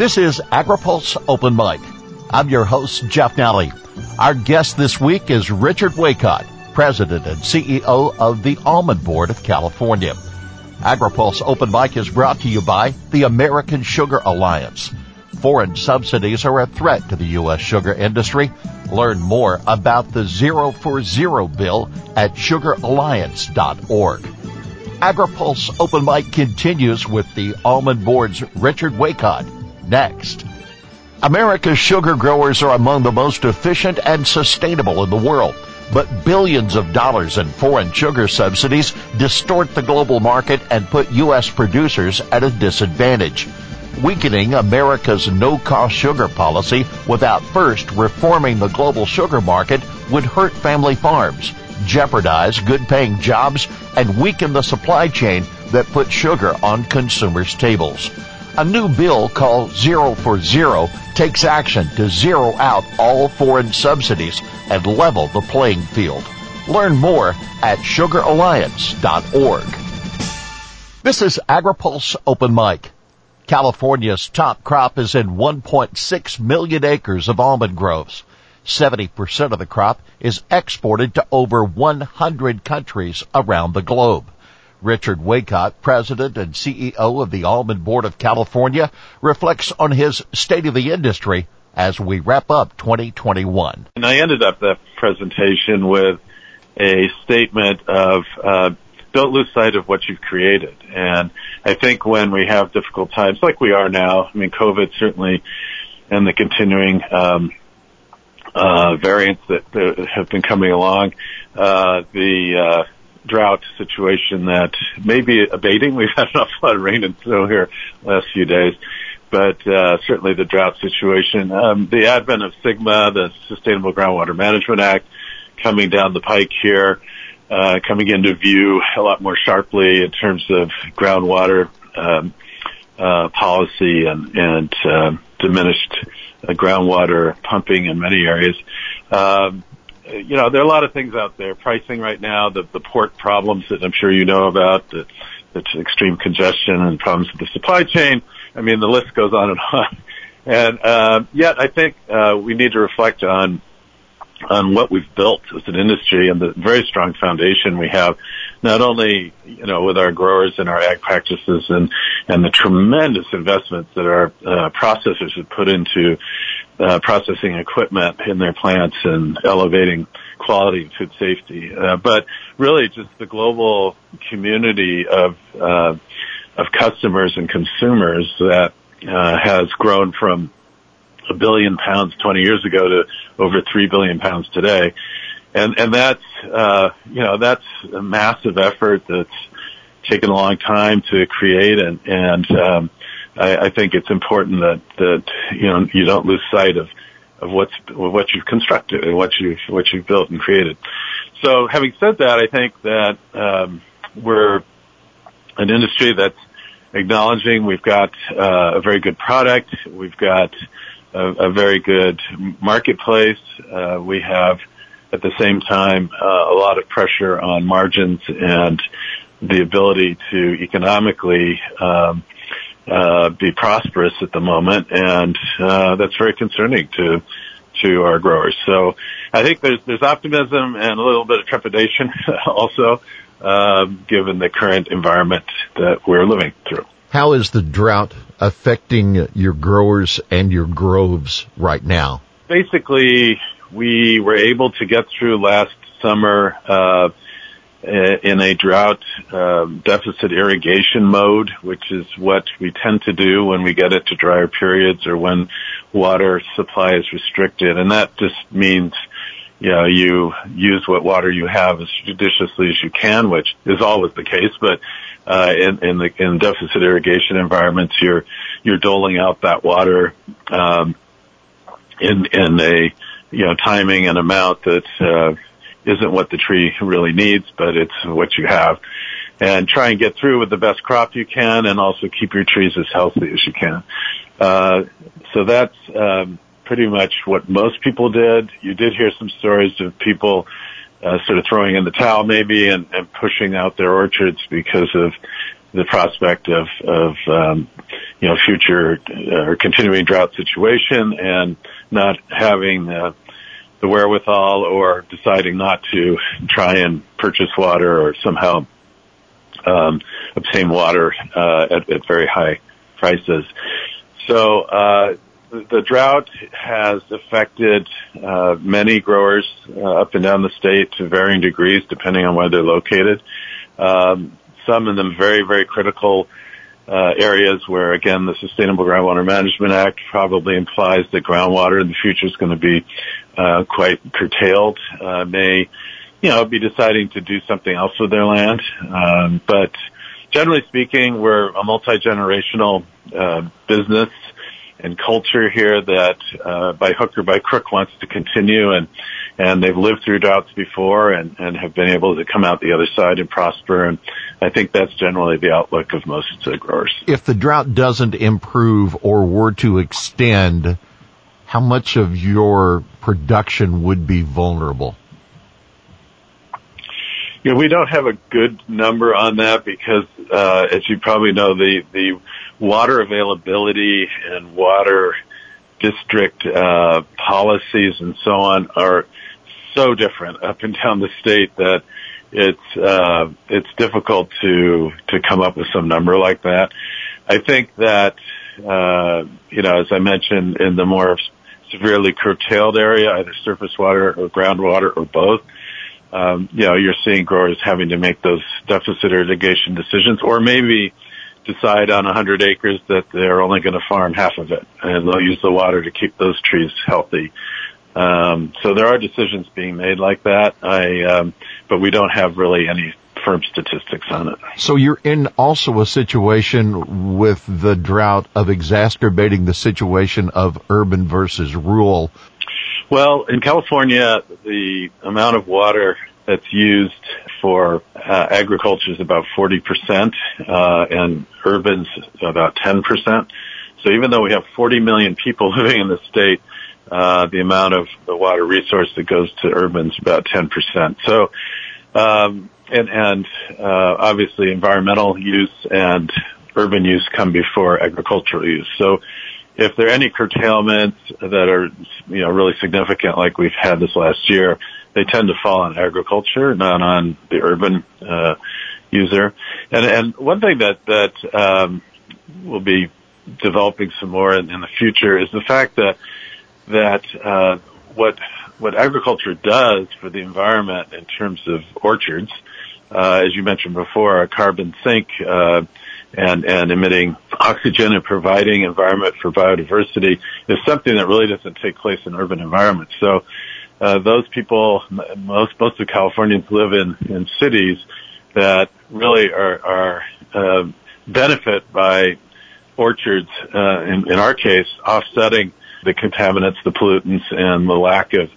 This is AgriPulse Open Mic. I'm your host, Jeff Nalley. Our guest this week is Richard Waycott, President and CEO of the Almond Board of California. AgriPulse Open Mic is brought to you by the American Sugar Alliance. Foreign subsidies are a threat to the U.S. sugar industry. Learn more about the Zero for Zero bill at sugaralliance.org. AgriPulse Open Mic continues with the Almond Board's Richard Waycott next. America's sugar growers are among the most efficient and sustainable in the world, but billions of dollars in foreign sugar subsidies distort the global market and put U.S. producers at a disadvantage. Weakening America's no-cost sugar policy without first reforming the global sugar market would hurt family farms, jeopardize good-paying jobs, and weaken the supply chain that puts sugar on consumers' tables. A new bill called Zero for Zero takes action to zero out all foreign subsidies and level the playing field. Learn more at sugaralliance.org. This is AgriPulse Open Mic. California's top crop is in 1.6 million acres of almond groves. 70% of the crop is exported to over 100 countries around the globe. Richard Waycott, President and CEO of the Almond Board of California, reflects on his state of the industry as we wrap up 2021. And I ended up that presentation with a statement of uh, don't lose sight of what you've created. And I think when we have difficult times like we are now, I mean, COVID certainly and the continuing um, uh, variants that, that, have been coming along, uh, the uh, drought situation that may be abating. We've had lot of rain and snow here last few days, but uh, certainly the drought situation. Um, the advent of SGMA, the Sustainable Groundwater Management Act, coming down the pike here, uh, coming into view a lot more sharply in terms of groundwater um, uh, policy and, and uh, diminished uh, groundwater pumping in many areas. Um, you know, there are a lot of things out there. Pricing right now, the, the port problems that I'm sure you know about, the, the extreme congestion and problems with the supply chain. I mean, the list goes on and on. And uh, yet, I think uh, we need to reflect on on what we've built as an industry and the very strong foundation we have, not only you know with our growers and our ag practices and and the tremendous investments that our uh, processors have put into uh, processing equipment in their plants and elevating quality and food safety. Uh, but really just the global community of, uh, of customers and consumers that, uh, has grown from a billion pounds 20 years ago to over 3 billion pounds today. And, and that's, uh, you know, that's a massive effort that's taken a long time to create and, and, um, I, I think it's important that that you know you don't lose sight of of what's what you've constructed and what you've what you've built and created. So, having said that, I think that um, we're an industry that's acknowledging we've got uh, a very good product, we've got a, a very good marketplace, uh, we have at the same time uh, a lot of pressure on margins and the ability to economically um, uh, be prosperous at the moment, and uh, that's very concerning to to our growers. So I think there's there's optimism and a little bit of trepidation also, uh, given the current environment that we're living through. How is the drought affecting your growers and your groves right now? Basically, we were able to get through last summer uh, in a drought um, deficit irrigation mode, which is what we tend to do when we get into drier periods or when water supply is restricted. And that just means, you know, you use what water you have as judiciously as you can, which is always the case, but uh, in, in the in deficit irrigation environments, you're you're doling out that water um, in in a you know timing and amount that uh, isn't what the tree really needs, but it's what you have. And try and get through with the best crop you can and also keep your trees as healthy as you can. Uh, so that's, um, pretty much what most people did. You did hear some stories of people, uh, sort of throwing in the towel maybe and, and pushing out their orchards because of the prospect of, of um, you know, future uh, or continuing drought situation and not having uh, the wherewithal or deciding not to try and purchase water or somehow um, obtain water uh, at, at very high prices. So uh, the drought has affected uh, many growers uh, up and down the state to varying degrees, depending on where they're located. Um, some of them very, very critical uh, areas where, again, the Sustainable Groundwater Management Act probably implies that groundwater in the future is going to be uh, quite curtailed. Uh, may, you know, be deciding to do something else with their land. Um, but generally speaking, we're a multi generational uh, business and culture here that uh, by hook or by crook wants to continue and and they've lived through droughts before and and have been able to come out the other side and prosper and I think that's generally the outlook of most uh, growers. If the drought doesn't improve or were to extend, how much of your production would be vulnerable? Yeah, we don't have a good number on that because, uh, as you probably know, the the water availability and water district uh, policies and so on are so different up and down the state that it's uh, it's difficult to to come up with some number like that. I think that uh, you know, as I mentioned, in the more severely curtailed area, either surface water or groundwater or both, um, you know, you're seeing growers having to make those deficit irrigation decisions, or maybe decide on 100 acres that they're only going to farm half of it, and they'll use the water to keep those trees healthy. Um, so there are decisions being made like that. I, um, but we don't have really any firm statistics on it. So you're in also a situation with the drought of exacerbating the situation of urban versus rural. Well, in California, the amount of water that's used for uh, agriculture is about 40%, uh, and urban's about 10%. So even though we have 40 million people living in the state, uh, the amount of the water resource that goes to urban is about 10%. So, um, and, and, uh, obviously environmental use and urban use come before agricultural use. So if there are any curtailments that are, you know, really significant like we've had this last year, they tend to fall on agriculture, not on the urban, uh, user. And, and one thing that, that, um, will be developing some more in, in the future is the fact that that uh, what what agriculture does for the environment in terms of orchards, uh, as you mentioned before, a carbon sink uh, and and emitting oxygen and providing environment for biodiversity is something that really doesn't take place in urban environments. So. Uh, those people, most most of Californians live in in cities that really are are uh, benefit by orchards. Uh, in, in our case, offsetting the contaminants, the pollutants, and the lack of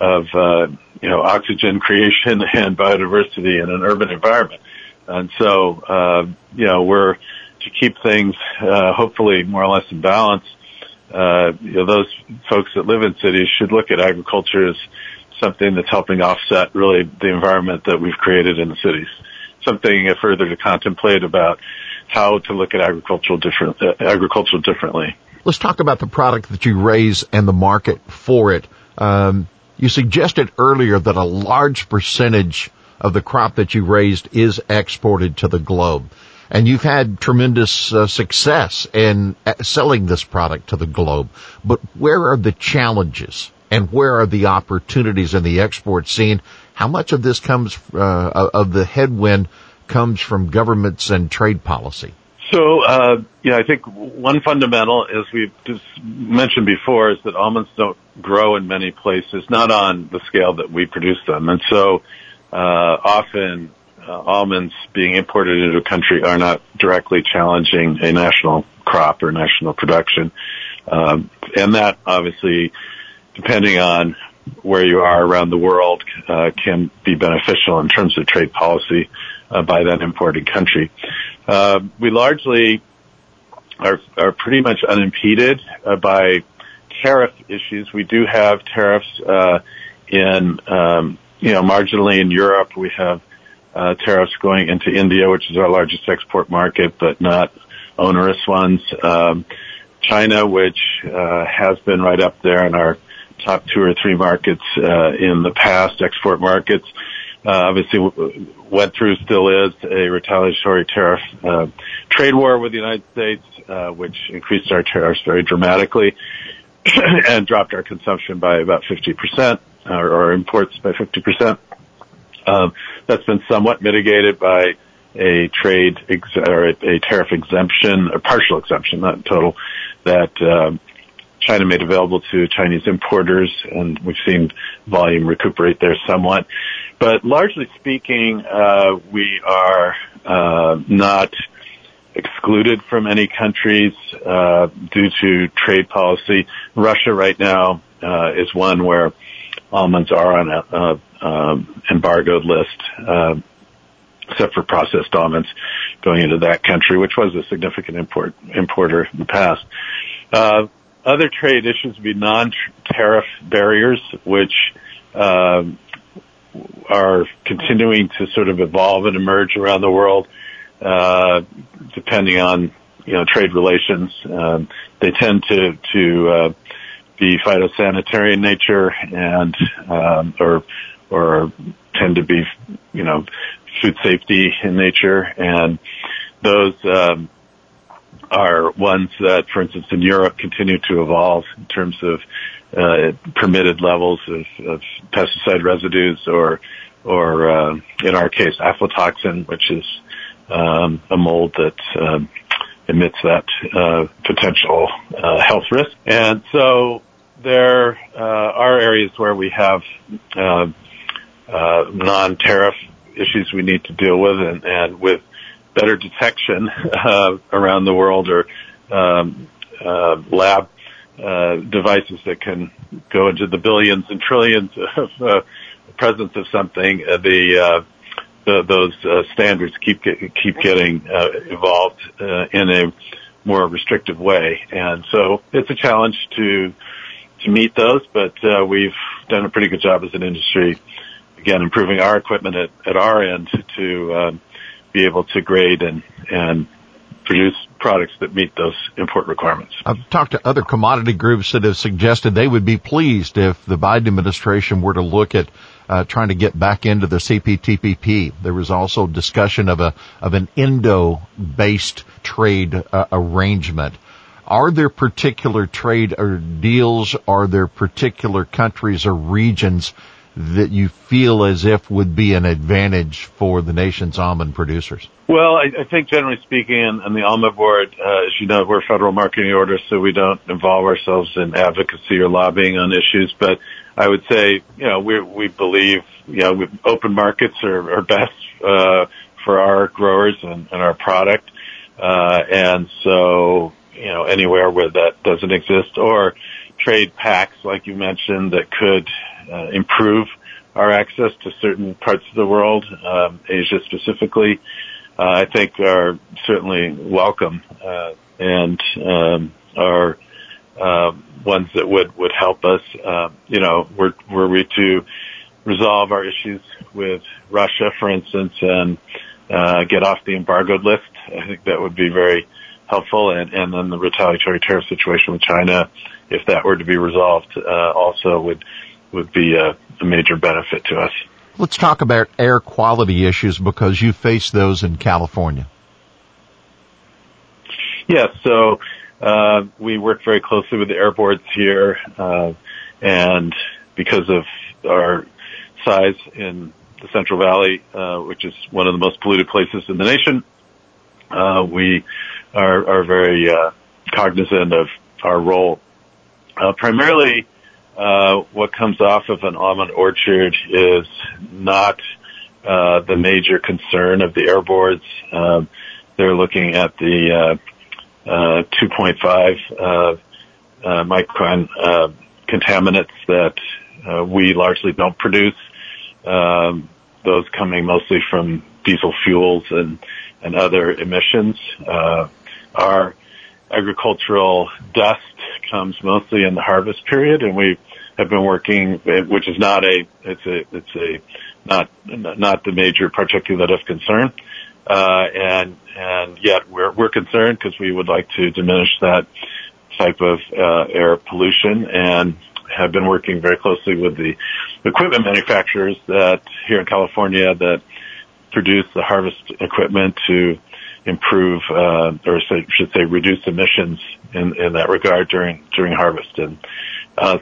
of uh, you know oxygen creation and biodiversity in an urban environment. And so, uh, you know, we're to keep things uh, hopefully more or less in balance. Uh, you know, those folks that live in cities should look at agriculture as something that's helping offset really the environment that we've created in the cities. Something further to contemplate about how to look at agricultural different uh, agriculture differently. Let's talk about the product that you raise and the market for it. Um, you suggested earlier that a large percentage of the crop that you raised is exported to the globe. And you've had tremendous uh, success in uh, selling this product to the globe. But where are the challenges and where are the opportunities in the export scene? How much of this comes, uh, of the headwind comes from governments and trade policy? So, uh, yeah, I think one fundamental, as we've just mentioned before, is that almonds don't grow in many places, not on the scale that we produce them. And so, uh, often, uh, almonds being imported into a country are not directly challenging a national crop or national production. Um, and that obviously, depending on where you are around the world, uh, can be beneficial in terms of trade policy uh, by that importing country. Uh, we largely are, are pretty much unimpeded uh, by tariff issues. We do have tariffs uh, in, um, you know, marginally in Europe. We have uh, tariffs going into India, which is our largest export market, but not onerous ones. Um, China, which uh, has been right up there in our top two or three markets uh, in the past, export markets. Uh, obviously went through, still is a retaliatory tariff uh, trade war with the United States, uh, which increased our tariffs very dramatically and dropped our consumption by about 50%, or our imports by 50%. Um, that's been somewhat mitigated by a trade ex- or a, a, tariff exemption, a partial exemption, not total, that um, China made available to Chinese importers, and we've seen volume recuperate there somewhat. But largely speaking, uh, we are uh, not excluded from any countries uh, due to trade policy. Russia right now uh, is one where almonds are on a, um, embargoed list, uh, except for processed almonds going into that country, which was a significant import importer in the past. Uh, other trade issues would be non-tariff barriers, which um, are continuing to sort of evolve and emerge around the world, depending on you know trade relations. Um, they tend to to uh, be phytosanitary in nature and um, or or tend to be you know food safety in nature, and those um, are ones that, for instance, in Europe continue to evolve in terms of uh, permitted levels of, of, pesticide residues or, or uh, in our case, aflatoxin, which is um, a mold that um, emits that uh, potential uh, health risk. And so there uh, are areas where we have uh, non-tariff issues we need to deal with, and, and with better detection uh, around the world or um, uh, lab uh, devices that can go into the billions and trillions of uh, presence of something. Uh, the, uh, the those uh, standards keep get, keep getting uh, evolved uh, in a more restrictive way, and so it's a challenge to to meet those. But uh, we've done a pretty good job as an industry, again, improving our equipment at, at our end to um, be able to grade and, and produce products that meet those import requirements. I've talked to other commodity groups that have suggested they would be pleased if the Biden administration were to look at uh, trying to get back into the CPTPP. There was also discussion of a of an Indo-based trade uh, arrangement. Are there particular trade or deals? Are there particular countries or regions that you feel as if would be an advantage for the nation's almond producers? Well, I, I think generally speaking, on, the almond board, uh, as you know, we're federal marketing order, so we don't involve ourselves in advocacy or lobbying on issues. But I would say, you know, we we believe, you know, open markets are, are best uh, for our growers and, and our product, uh, and so you know, anywhere where that doesn't exist, or trade pacts like you mentioned, that could uh, improve our access to certain parts of the world, um, Asia specifically, uh, I think are certainly welcome uh, and um, are uh, ones that would would help us. Uh, you know, were were we to resolve our issues with Russia, for instance, and uh, get off the embargoed list, I think that would be very helpful. And, and then the retaliatory tariff situation with China, if that were to be resolved, uh, also would would be a, a major benefit to us. Let's talk about air quality issues because you face those in California. Yes, so uh, we work very closely with the air boards here, uh, and because of our size in the Central Valley, uh, which is one of the most polluted places in the nation, uh, we are, are very uh, cognizant of our role. Uh, primarily, uh, what comes off of an almond orchard is not uh, the major concern of the air boards. Um, they're looking at the uh, uh, 2.5 uh, uh, micron uh, contaminants that we largely don't produce. Um, those coming mostly from diesel fuels and and other emissions. Uh, our agricultural dust comes mostly in the harvest period, and we have been working, which is not a, it's a, it's a not not the major of concern. Uh, and and yet we're we're concerned because we would like to diminish that type of uh, air pollution and have been working very closely with the equipment manufacturers that here in California that produce the harvest equipment to improve, uh, or say, should say, reduce emissions in, in that regard during during harvest. And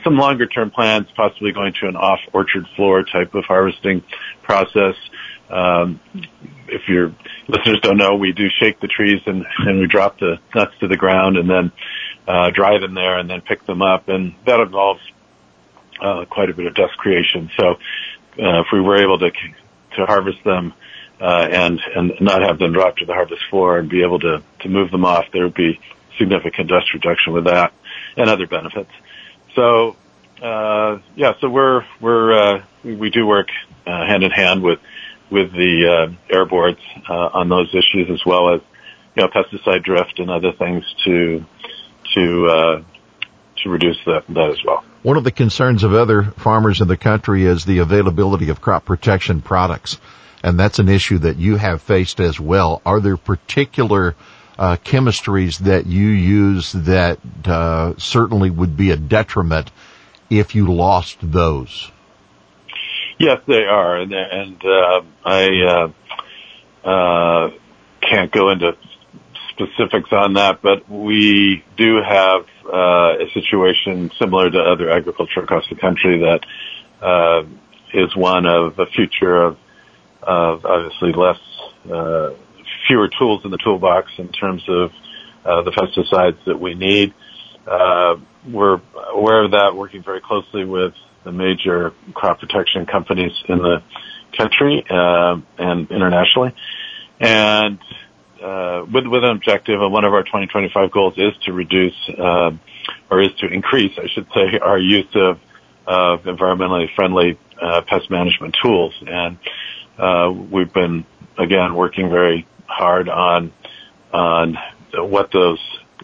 some longer term plans, possibly going to an off orchard floor type of harvesting process. Um, if your listeners don't know, we do shake the trees and, we drop the nuts to the ground and then uh, dry them there and then pick them up, and that involves uh, quite a bit of dust creation. So uh, if we were able to to harvest them uh, and and not have them drop to the harvest floor and be able to to move them off, there would be significant dust reduction with that and other benefits. So uh, yeah, so we're we're uh, we, do work uh, hand in hand with with the uh, air boards uh, on those issues as well as you know pesticide drift and other things to to uh, to reduce that, that as well. One of the concerns of other farmers in the country is the availability of crop protection products, and that's an issue that you have faced as well. Are there particular uh, chemistries that you use that uh, certainly would be a detriment if you lost those? Yes, they are, and, and uh, I uh, can't go into specifics on that, but we do have uh, a situation similar to other agriculture across the country that uh, is one of a future of, of obviously less, uh, fewer tools in the toolbox in terms of uh, the pesticides that we need. Uh, we're aware of that, working very closely with the major crop protection companies in the country uh, and internationally. And uh, with with an objective, and one of our 2025 goals is to reduce uh, or is to increase, I should say, our use of of environmentally friendly uh, pest management tools. And we've been again working very hard on on what those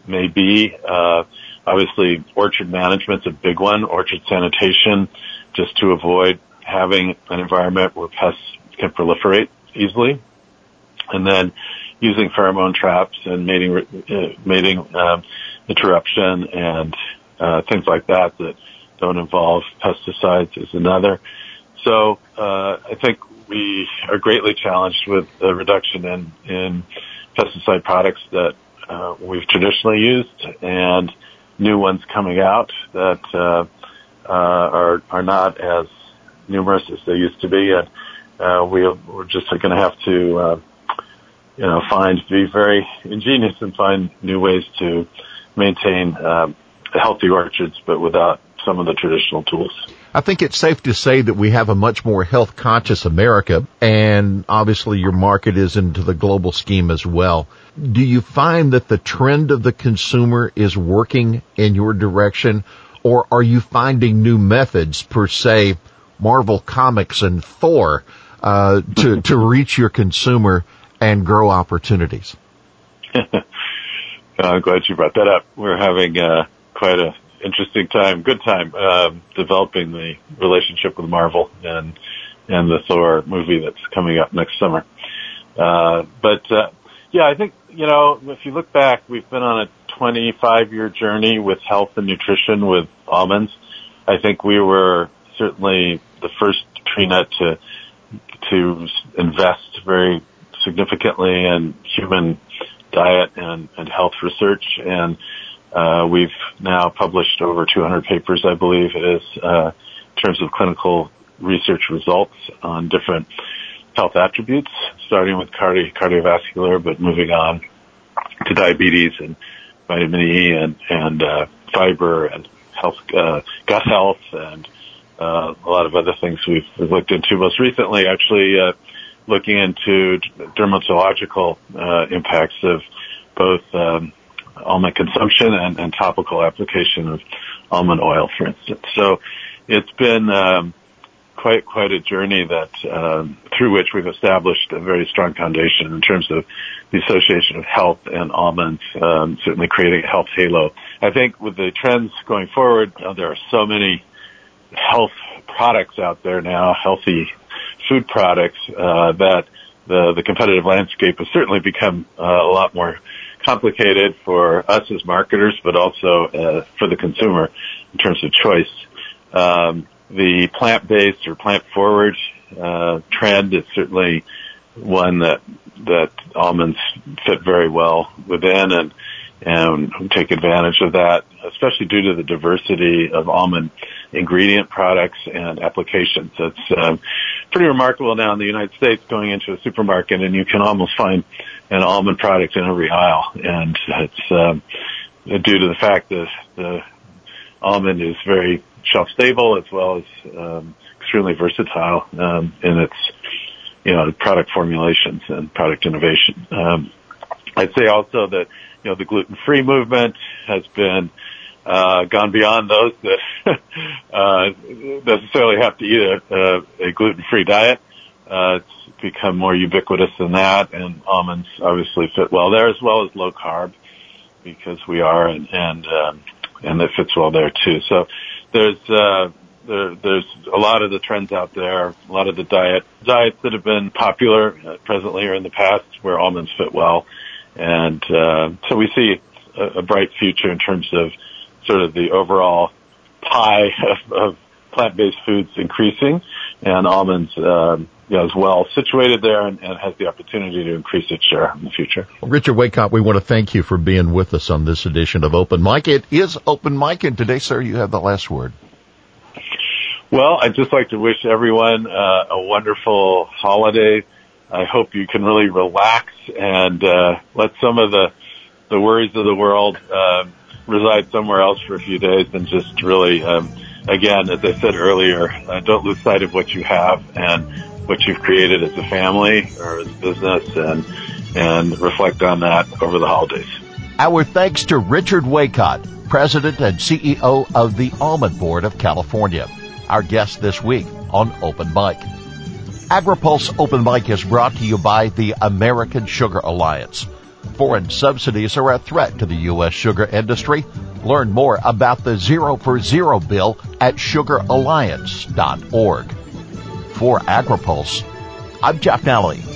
may be. Uh, obviously, orchard management's a big one. Orchard sanitation, just to avoid having an environment where pests can proliferate easily. And then using pheromone traps and mating uh, mating um, interruption and uh, things like that that don't involve pesticides is another. So uh, I think we are greatly challenged with the reduction in in pesticide products that uh, we've traditionally used and new ones coming out that uh, uh, are are not as numerous as they used to be, and uh, we, we're just going to have to uh, you know, find, be very ingenious and find new ways to maintain um, healthy orchards, but without some of the traditional tools. I think it's safe to say that we have a much more health conscious America and obviously your market is into the global scheme as well. Do you find that the trend of the consumer is working in your direction or are you finding new methods per se Marvel Comics and Thor uh, to, to reach your consumer and grow opportunities? I'm glad you brought that up. We're having uh, quite a interesting time, good time, uh, developing the relationship with Marvel and and the Thor movie that's coming up next summer. Uh, but uh, yeah, I think you know if you look back, we've been on a 25 year journey with health and nutrition with almonds. I think we were certainly the first tree nut to to invest very significantly in human diet and, and health research. And uh, we've now published over 200 papers, I believe it is, uh, in terms of clinical research results on different health attributes, starting with cardi- cardiovascular, but moving on to diabetes and vitamin E and, and uh, fiber and health, uh, gut health and uh, a lot of other things we've, we've looked into. Most recently, actually, uh, looking into dermatological uh, impacts of both um, almond consumption and, and, topical application of almond oil, for instance. So it's been um, quite quite a journey that um, through which we've established a very strong foundation in terms of the association of health and almonds, um, certainly creating a health halo. I think with the trends going forward, uh, there are so many health products out there now, healthy food products uh, that the the competitive landscape has certainly become uh, a lot more complicated for us as marketers, but also uh, for the consumer in terms of choice. Um, the plant-based or plant-forward uh, trend is certainly one that that almonds fit very well within, and and take advantage of that, especially due to the diversity of almond ingredient products and applications. It's uh, pretty remarkable now in the United States going into a supermarket and you can almost find an almond product in every aisle. And it's um, due to the fact that the almond is very shelf stable as well as um, extremely versatile um, in its you know product formulations and product innovation. Um, I'd say also that you know, the gluten-free movement has been uh, gone beyond those that uh, necessarily have to eat a, a, a gluten-free diet. Uh, it's become more ubiquitous than that, and almonds obviously fit well there, as well as low carb, because we are, and and um, and it fits well there too. So there's uh, there, there's a lot of the trends out there, a lot of the diet diets that have been popular uh, presently or in the past, where almonds fit well. And uh, so we see a, a, bright future in terms of sort of the overall pie of, of plant-based foods increasing, and almonds you know, is well situated there and, and, has the opportunity to increase its share in the future. Richard Waycott, we want to thank you for being with us on this edition of Open Mic. It is Open Mic, and today, sir, you have the last word. Well, I'd just like to wish everyone uh, a wonderful holiday I hope you can really relax and uh, let some of the the worries of the world uh, reside somewhere else for a few days, and just really, um, again, as I said earlier, uh, don't lose sight of what you have and what you've created as a family or as a business, and and reflect on that over the holidays. Our thanks to Richard Waycott, President and CEO of the Almond Board of California, our guest this week on Open Mic. AgriPulse Open Mic is brought to you by the American Sugar Alliance. Foreign subsidies are a threat to the U.S. sugar industry. Learn more about the Zero for Zero bill at sugaralliance.org. For AgriPulse, I'm Jeff Nalley.